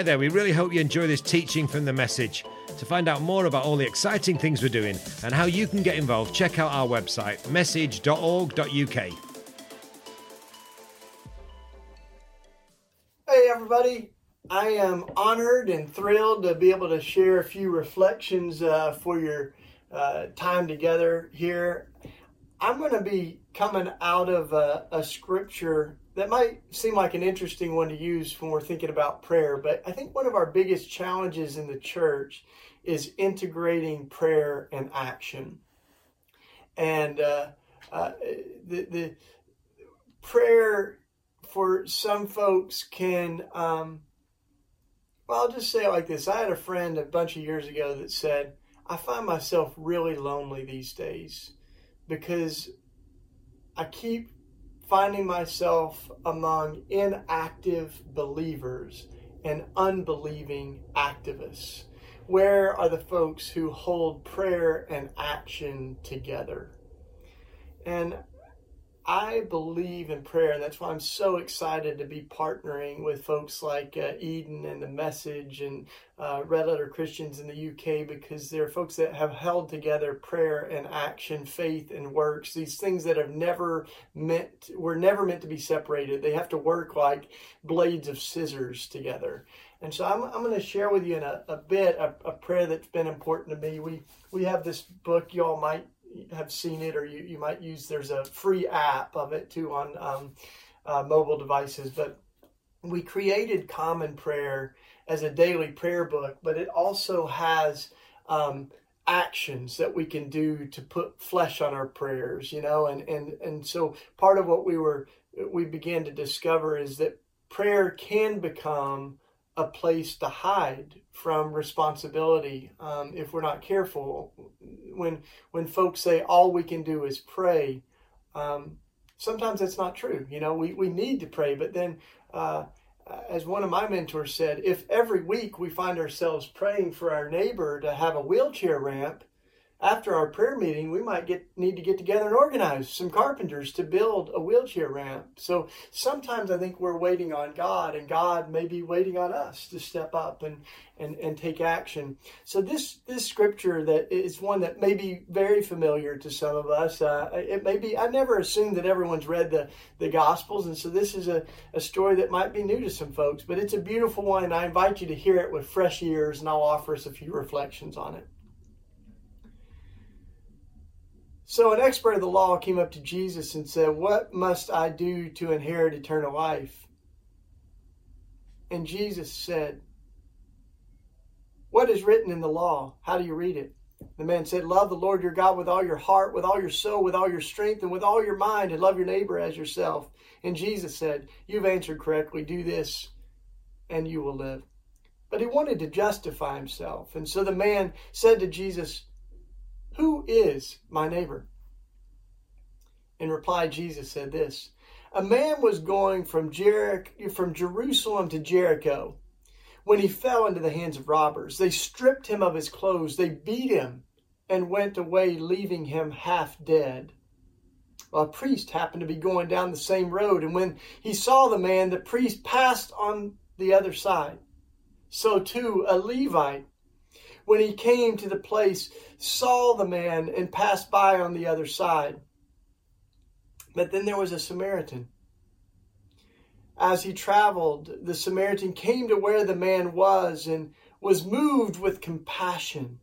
Hi there, we really hope you enjoy this teaching from the message. To find out more about all the exciting things we're doing and how you can get involved, check out our website, message.org.uk. Hey, everybody. I am honored and thrilled to be able to share a few reflections uh, for your uh, time together here. I'm going to be coming out of a, a scripture that might seem like an interesting one to use when we're thinking about prayer, but I think one of our biggest challenges in the church is integrating prayer and action. And uh, uh, the, the prayer for some folks can, um, well, I'll just say it like this. I had a friend a bunch of years ago that said, I find myself really lonely these days because I keep finding myself among inactive believers and unbelieving activists. Where are the folks who hold prayer and action together? And I believe in prayer, and that's why I'm so excited to be partnering with folks like uh, Eden and the Message and uh, Red Letter Christians in the UK because they're folks that have held together prayer and action, faith and works. These things that have never meant were never meant to be separated. They have to work like blades of scissors together. And so I'm, I'm going to share with you in a, a bit a, a prayer that's been important to me. We we have this book y'all might have seen it or you, you might use there's a free app of it too on um, uh, mobile devices but we created common prayer as a daily prayer book but it also has um, actions that we can do to put flesh on our prayers you know and and and so part of what we were we began to discover is that prayer can become a place to hide from responsibility um, if we're not careful. When when folks say all we can do is pray, um, sometimes that's not true. You know, we, we need to pray, but then, uh, as one of my mentors said, if every week we find ourselves praying for our neighbor to have a wheelchair ramp, after our prayer meeting, we might get need to get together and organize some carpenters to build a wheelchair ramp. So sometimes I think we're waiting on God, and God may be waiting on us to step up and and, and take action. So this this scripture that is one that may be very familiar to some of us. Uh, it may be. I never assumed that everyone's read the the Gospels, and so this is a, a story that might be new to some folks. But it's a beautiful one, and I invite you to hear it with fresh ears, and I'll offer us a few reflections on it. So, an expert of the law came up to Jesus and said, What must I do to inherit eternal life? And Jesus said, What is written in the law? How do you read it? The man said, Love the Lord your God with all your heart, with all your soul, with all your strength, and with all your mind, and love your neighbor as yourself. And Jesus said, You've answered correctly. Do this, and you will live. But he wanted to justify himself. And so the man said to Jesus, who is my neighbor? In reply, Jesus said this A man was going from, Jericho, from Jerusalem to Jericho when he fell into the hands of robbers. They stripped him of his clothes, they beat him, and went away, leaving him half dead. Well, a priest happened to be going down the same road, and when he saw the man, the priest passed on the other side. So too, a Levite when he came to the place, saw the man and passed by on the other side. But then there was a Samaritan. As he traveled, the Samaritan came to where the man was and was moved with compassion.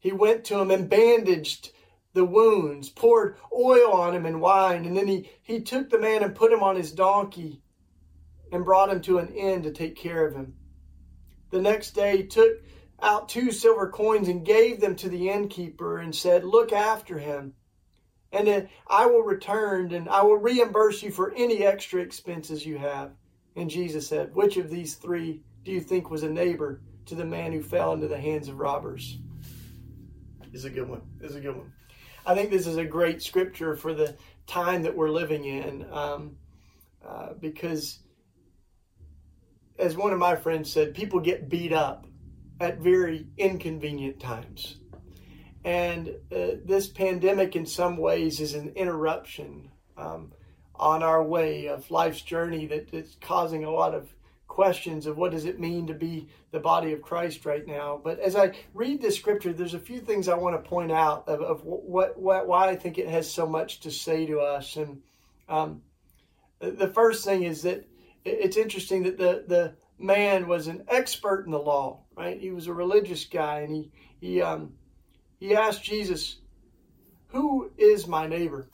He went to him and bandaged the wounds, poured oil on him and wine, and then he, he took the man and put him on his donkey and brought him to an inn to take care of him. The next day he took out two silver coins and gave them to the innkeeper and said, Look after him. And then I will return and I will reimburse you for any extra expenses you have. And Jesus said, Which of these three do you think was a neighbor to the man who fell into the hands of robbers? This is a good one. This is a good one. I think this is a great scripture for the time that we're living in um, uh, because, as one of my friends said, people get beat up at very inconvenient times. And uh, this pandemic, in some ways, is an interruption um, on our way of life's journey that is causing a lot of questions of what does it mean to be the body of Christ right now. But as I read this scripture, there's a few things I want to point out of, of what, what why I think it has so much to say to us. And um, the first thing is that it's interesting that the the man was an expert in the law, right? He was a religious guy, and he he um, he asked Jesus, "Who is my neighbor?"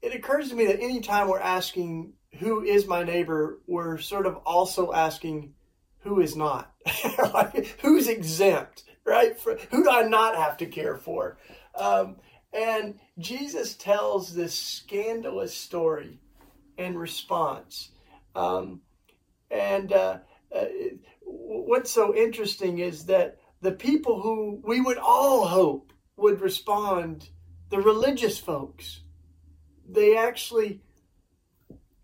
It occurs to me that anytime we're asking who is my neighbor, we're sort of also asking who is not. like, who's exempt, right? For, who do I not have to care for? Um, and Jesus tells this scandalous story in response. Um, and uh, uh, what's so interesting is that the people who we would all hope would respond, the religious folks, they actually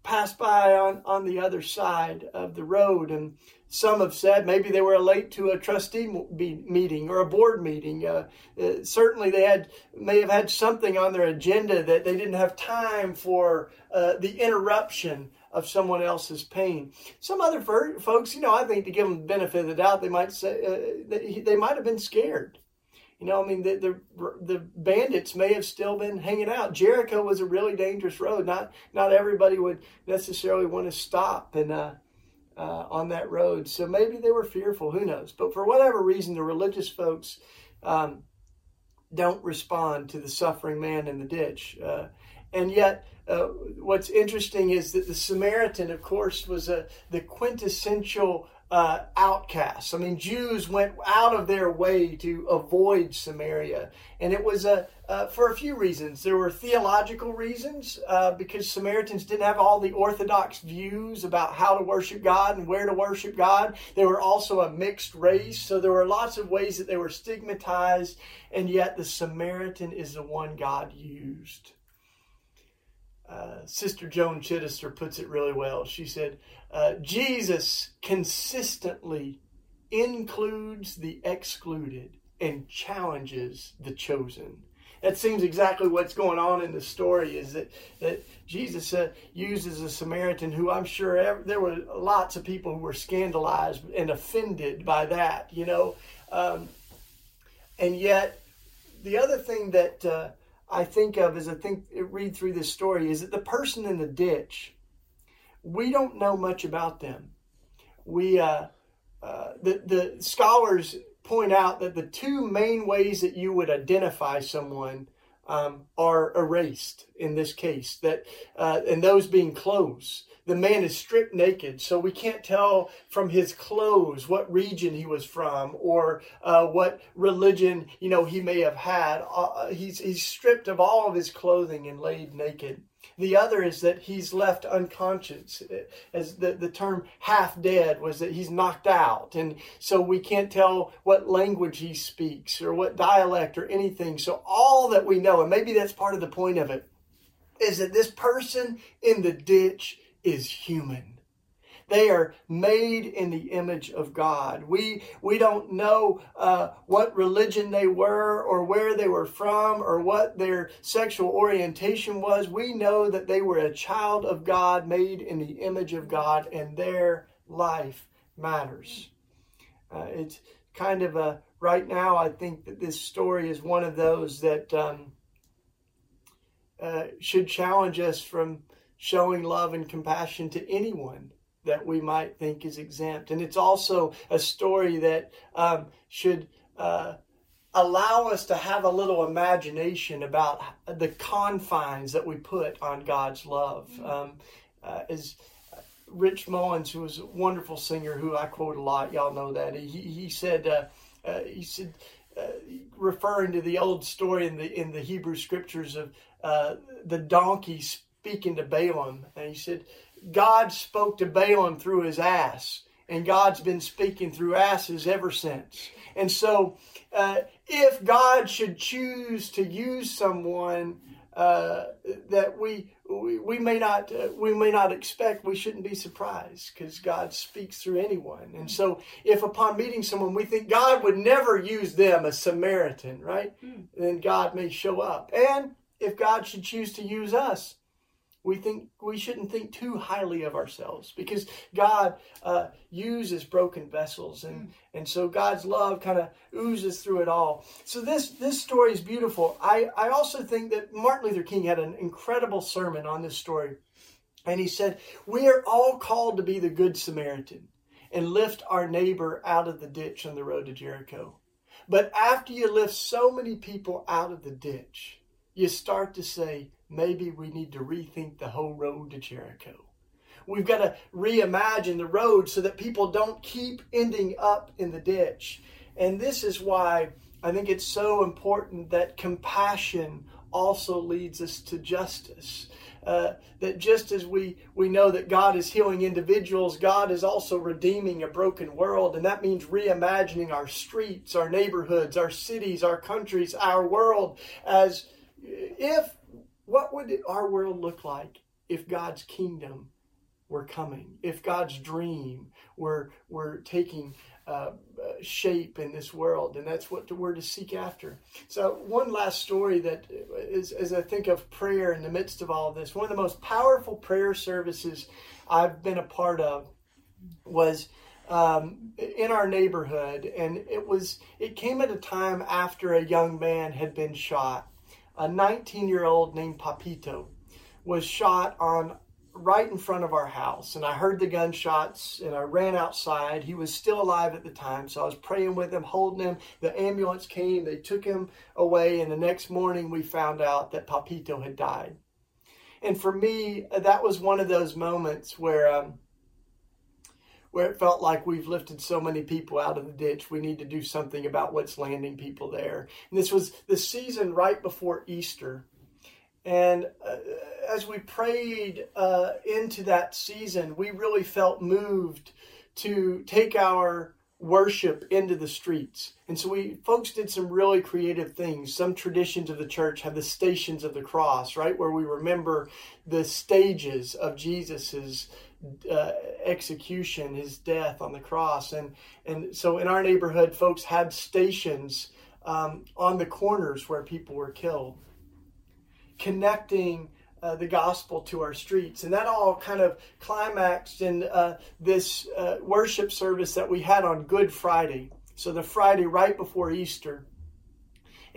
passed by on, on the other side of the road. And some have said maybe they were late to a trustee meeting or a board meeting. Uh, uh, certainly, they had may have had something on their agenda that they didn't have time for uh, the interruption of someone else's pain. Some other folks, you know, I think to give them the benefit of the doubt, they might say uh, they might have been scared. You know, I mean, the, the, the bandits may have still been hanging out. Jericho was a really dangerous road. Not not everybody would necessarily want to stop and uh, uh, on that road. So maybe they were fearful. Who knows? But for whatever reason, the religious folks um, don't respond to the suffering man in the ditch. Uh, and yet, uh, what's interesting is that the Samaritan, of course, was a the quintessential uh. I mean, Jews went out of their way to avoid Samaria, and it was a uh, for a few reasons. There were theological reasons uh, because Samaritans didn't have all the orthodox views about how to worship God and where to worship God. They were also a mixed race, so there were lots of ways that they were stigmatized, and yet the Samaritan is the one God used. Uh, Sister Joan Chittister puts it really well. She said, uh, Jesus consistently includes the excluded and challenges the chosen. That seems exactly what's going on in the story is that, that Jesus uh, uses a Samaritan who I'm sure ever, there were lots of people who were scandalized and offended by that, you know. Um, and yet, the other thing that uh, I think of as I think read through this story is that the person in the ditch we don't know much about them. We uh, uh, the the scholars point out that the two main ways that you would identify someone um, are erased in this case. That uh, and those being clothes. The man is stripped naked, so we can't tell from his clothes what region he was from or uh, what religion you know he may have had. Uh, he's he's stripped of all of his clothing and laid naked. The other is that he's left unconscious. As the, the term half dead was that he's knocked out. And so we can't tell what language he speaks or what dialect or anything. So all that we know, and maybe that's part of the point of it, is that this person in the ditch is human. They are made in the image of God. We, we don't know uh, what religion they were or where they were from or what their sexual orientation was. We know that they were a child of God, made in the image of God, and their life matters. Uh, it's kind of a, right now, I think that this story is one of those that um, uh, should challenge us from showing love and compassion to anyone that we might think is exempt. And it's also a story that um, should uh, allow us to have a little imagination about the confines that we put on God's love. Mm-hmm. Um, uh, as Rich Mullins, who was a wonderful singer, who I quote a lot, y'all know that he he said uh, uh he said. Uh, referring to the old story in the in the Hebrew scriptures of uh, the donkey speaking to Balaam, and he said, God spoke to Balaam through his ass, and God's been speaking through asses ever since. And so, uh, if God should choose to use someone uh, that we, we, we may not uh, we may not expect, we shouldn't be surprised because God speaks through anyone. And so, if upon meeting someone we think God would never use them, a Samaritan, right? Mm. Then God may show up. And if God should choose to use us, we think we shouldn't think too highly of ourselves because God uh, uses broken vessels, and mm. and so God's love kind of oozes through it all. So this this story is beautiful. I I also think that Martin Luther King had an incredible sermon on this story, and he said we are all called to be the good Samaritan and lift our neighbor out of the ditch on the road to Jericho. But after you lift so many people out of the ditch, you start to say, maybe we need to rethink the whole road to Jericho. We've got to reimagine the road so that people don't keep ending up in the ditch. And this is why I think it's so important that compassion also leads us to justice. Uh, that just as we, we know that God is healing individuals, God is also redeeming a broken world. And that means reimagining our streets, our neighborhoods, our cities, our countries, our world as if what would our world look like if God's kingdom were coming, if God's dream were, were taking uh, shape in this world, and that's what we're to seek after. So, one last story that is, as I think of prayer in the midst of all of this, one of the most powerful prayer services I've been a part of was um, in our neighborhood, and it was it came at a time after a young man had been shot a 19 year old named Papito was shot on right in front of our house. And I heard the gunshots and I ran outside. He was still alive at the time. So I was praying with him, holding him. The ambulance came, they took him away. And the next morning we found out that Papito had died. And for me, that was one of those moments where um, where it felt like we've lifted so many people out of the ditch. We need to do something about what's landing people there. And this was the season right before Easter. And uh, as we prayed uh, into that season, we really felt moved to take our worship into the streets. And so we folks did some really creative things. Some traditions of the church have the stations of the cross, right, where we remember the stages of Jesus's uh, execution, his death on the cross, and and so in our neighborhood, folks had stations um, on the corners where people were killed, connecting. Uh, the gospel to our streets. And that all kind of climaxed in uh, this uh, worship service that we had on Good Friday. So, the Friday right before Easter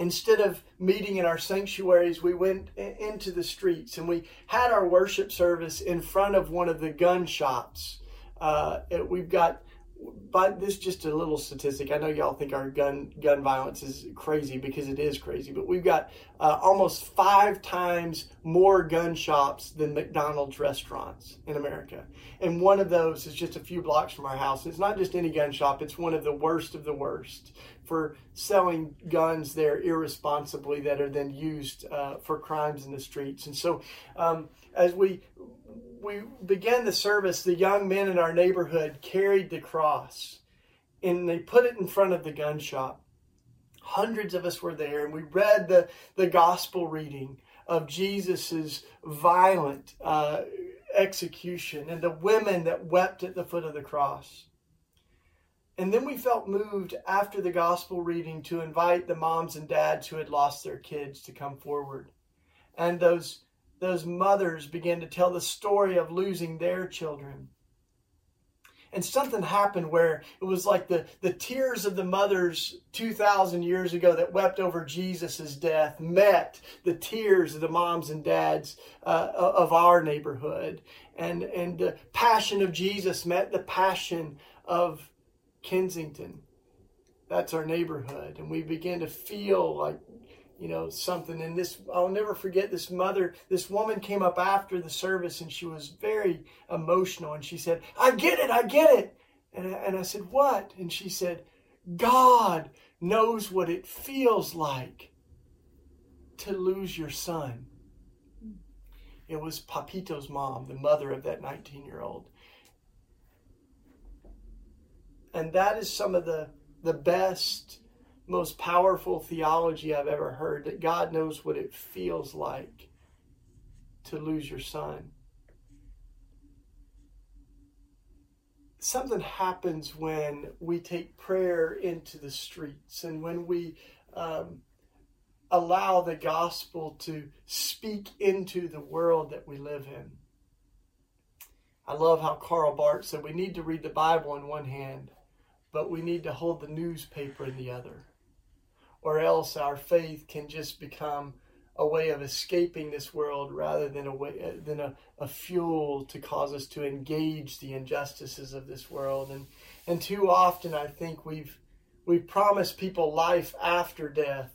instead of meeting in our sanctuaries, we went into the streets and we had our worship service in front of one of the gun shops. Uh, we've got but this is just a little statistic. I know y'all think our gun gun violence is crazy because it is crazy, but we've got uh, almost five times more gun shops than McDonald's restaurants in America, and one of those is just a few blocks from our house. It's not just any gun shop; it's one of the worst of the worst for selling guns there irresponsibly that are then used uh, for crimes in the streets. And so, um, as we we began the service, the young men in our neighborhood carried the cross and they put it in front of the gun shop. Hundreds of us were there and we read the, the gospel reading of Jesus's violent uh, execution and the women that wept at the foot of the cross. And then we felt moved after the gospel reading to invite the moms and dads who had lost their kids to come forward. And those those mothers began to tell the story of losing their children. And something happened where it was like the, the tears of the mothers 2,000 years ago that wept over Jesus' death met the tears of the moms and dads uh, of our neighborhood. And, and the passion of Jesus met the passion of Kensington. That's our neighborhood. And we began to feel like you know, something. And this, I'll never forget this mother, this woman came up after the service and she was very emotional and she said, I get it, I get it. And I, and I said, What? And she said, God knows what it feels like to lose your son. It was Papito's mom, the mother of that 19 year old. And that is some of the, the best most powerful theology I've ever heard that God knows what it feels like to lose your son. Something happens when we take prayer into the streets and when we um, allow the gospel to speak into the world that we live in. I love how Karl Barth said we need to read the Bible in one hand, but we need to hold the newspaper in the other. Or else our faith can just become a way of escaping this world rather than a way uh, than a, a fuel to cause us to engage the injustices of this world. And and too often I think we've we've promised people life after death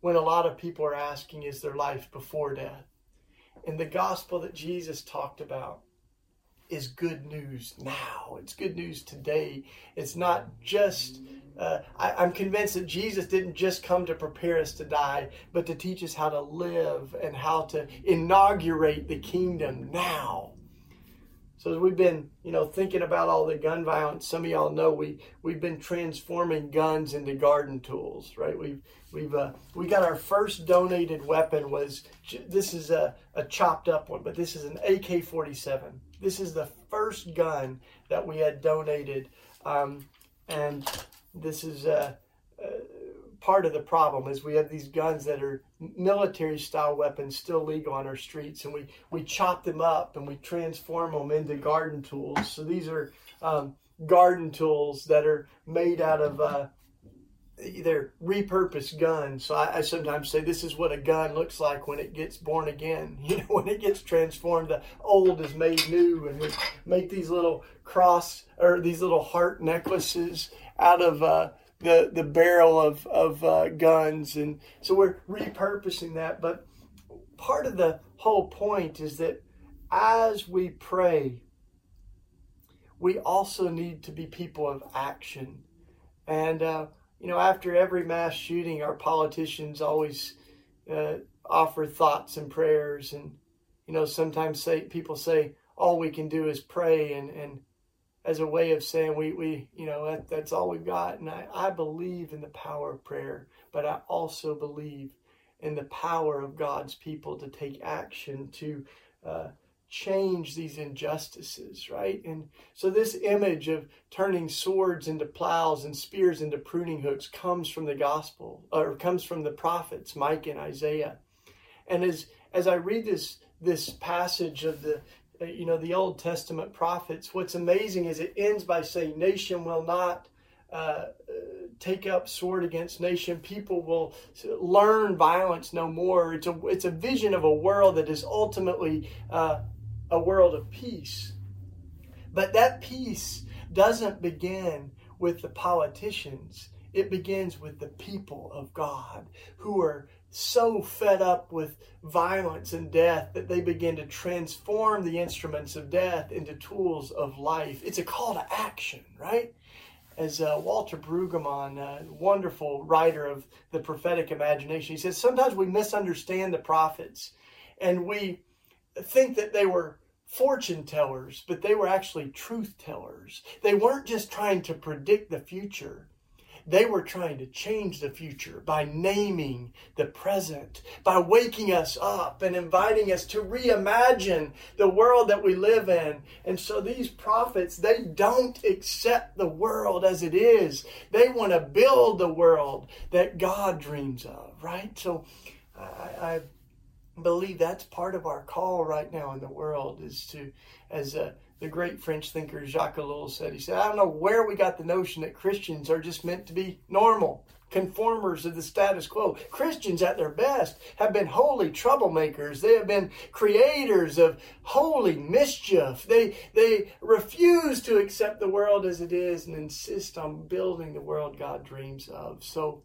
when a lot of people are asking is there life before death. And the gospel that Jesus talked about is good news now. It's good news today. It's not just, uh, I, am convinced that Jesus didn't just come to prepare us to die, but to teach us how to live and how to inaugurate the kingdom now. So as we've been, you know, thinking about all the gun violence, some of y'all know we we've been transforming guns into garden tools, right? We've we've uh, we got our first donated weapon was this is a, a chopped up one, but this is an AK-47. This is the first gun that we had donated, um, and this is uh, uh, part of the problem is we have these guns that are military style weapons still legal on our streets and we, we chop them up and we transform them into garden tools. So these are um, garden tools that are made out of uh, they're repurposed guns. So I, I, sometimes say this is what a gun looks like when it gets born again. You know when it gets transformed the old is made new and we make these little cross or these little heart necklaces out of uh, the the barrel of of uh, guns, and so we're repurposing that. But part of the whole point is that as we pray, we also need to be people of action. And uh, you know, after every mass shooting, our politicians always uh, offer thoughts and prayers, and you know, sometimes say people say all we can do is pray, and and as a way of saying we, we you know that, that's all we've got. And I, I believe in the power of prayer but i also believe in the power of god's people to take action to uh, change these injustices right? And so this image of turning swords into plows and spears into pruning hooks comes from the gospel or comes from the prophets micah and isaiah. And as as i read this this passage of the you know, the Old Testament prophets, what's amazing is it ends by saying, Nation will not uh, take up sword against nation. People will learn violence no more. It's a, it's a vision of a world that is ultimately uh, a world of peace. But that peace doesn't begin with the politicians, it begins with the people of God who are so fed up with violence and death that they begin to transform the instruments of death into tools of life. It's a call to action, right? As uh, Walter Brueggemann, a wonderful writer of the prophetic imagination, he says sometimes we misunderstand the prophets and we think that they were fortune tellers, but they were actually truth tellers. They weren't just trying to predict the future, they were trying to change the future by naming the present, by waking us up and inviting us to reimagine the world that we live in. And so these prophets, they don't accept the world as it is. They want to build the world that God dreams of, right? So I, I believe that's part of our call right now in the world is to, as a the great French thinker Jacques Ellul said. He said, I don't know where we got the notion that Christians are just meant to be normal, conformers of the status quo. Christians, at their best, have been holy troublemakers. They have been creators of holy mischief. They, they refuse to accept the world as it is and insist on building the world God dreams of. So,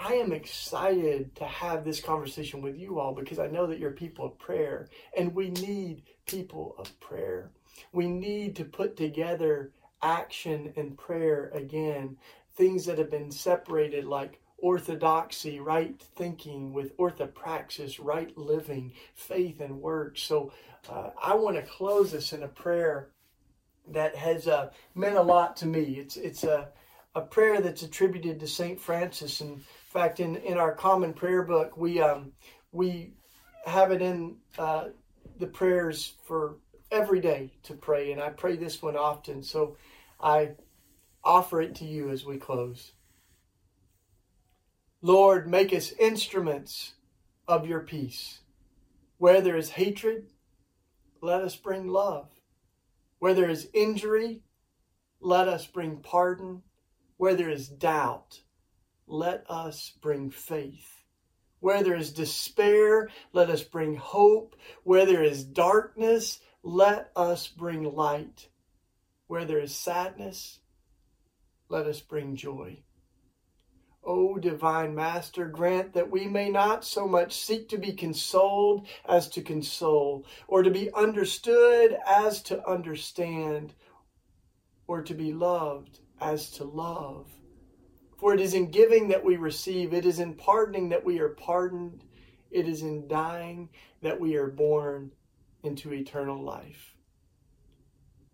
I am excited to have this conversation with you all because I know that you're people of prayer and we need people of prayer. We need to put together action and prayer again, things that have been separated like orthodoxy, right thinking, with orthopraxis, right living, faith and works. So uh, I want to close this in a prayer that has uh, meant a lot to me. It's it's a a prayer that's attributed to Saint Francis and fact, in, in our common prayer book, we um, we have it in uh, the prayers for every day to pray, and I pray this one often. So I offer it to you as we close. Lord, make us instruments of your peace. Where there is hatred, let us bring love. Where there is injury, let us bring pardon. Where there is doubt, let us bring faith. Where there is despair, let us bring hope. Where there is darkness, let us bring light. Where there is sadness, let us bring joy. O divine Master, grant that we may not so much seek to be consoled as to console, or to be understood as to understand, or to be loved as to love. For it is in giving that we receive, it is in pardoning that we are pardoned, it is in dying that we are born into eternal life.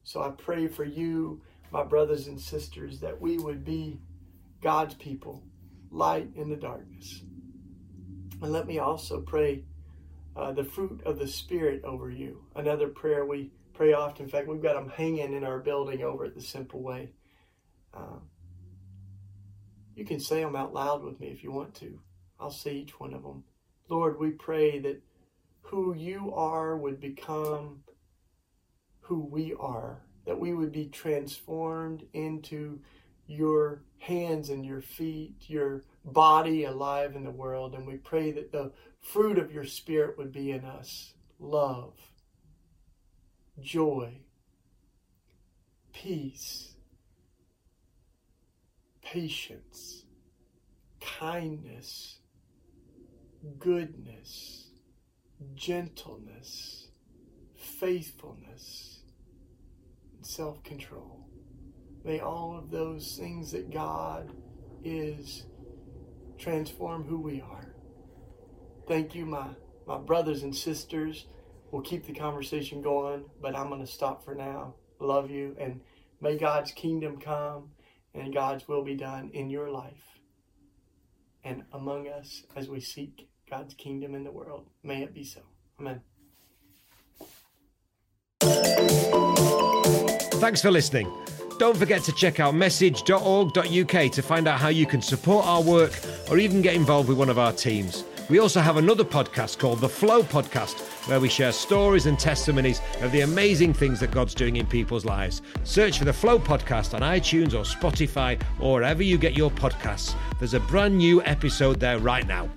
So I pray for you, my brothers and sisters, that we would be God's people, light in the darkness. And let me also pray uh, the fruit of the Spirit over you. Another prayer we pray often. In fact, we've got them hanging in our building over at the Simple Way. Uh, you can say them out loud with me if you want to. I'll say each one of them. Lord, we pray that who you are would become who we are, that we would be transformed into your hands and your feet, your body alive in the world. And we pray that the fruit of your Spirit would be in us love, joy, peace, patience, kindness, goodness, gentleness, faithfulness, and self control. May all of those things that God is transform who we are. Thank you, my, my brothers and sisters. We'll keep the conversation going, but I'm going to stop for now. Love you, and may God's kingdom come and God's will be done in your life and among us as we seek God's kingdom in the world. May it be so. Amen. Thanks for listening. Don't forget to check out message.org.uk to find out how you can support our work or even get involved with one of our teams. We also have another podcast called The Flow Podcast, where we share stories and testimonies of the amazing things that God's doing in people's lives. Search for The Flow Podcast on iTunes or Spotify or wherever you get your podcasts. There's a brand new episode there right now.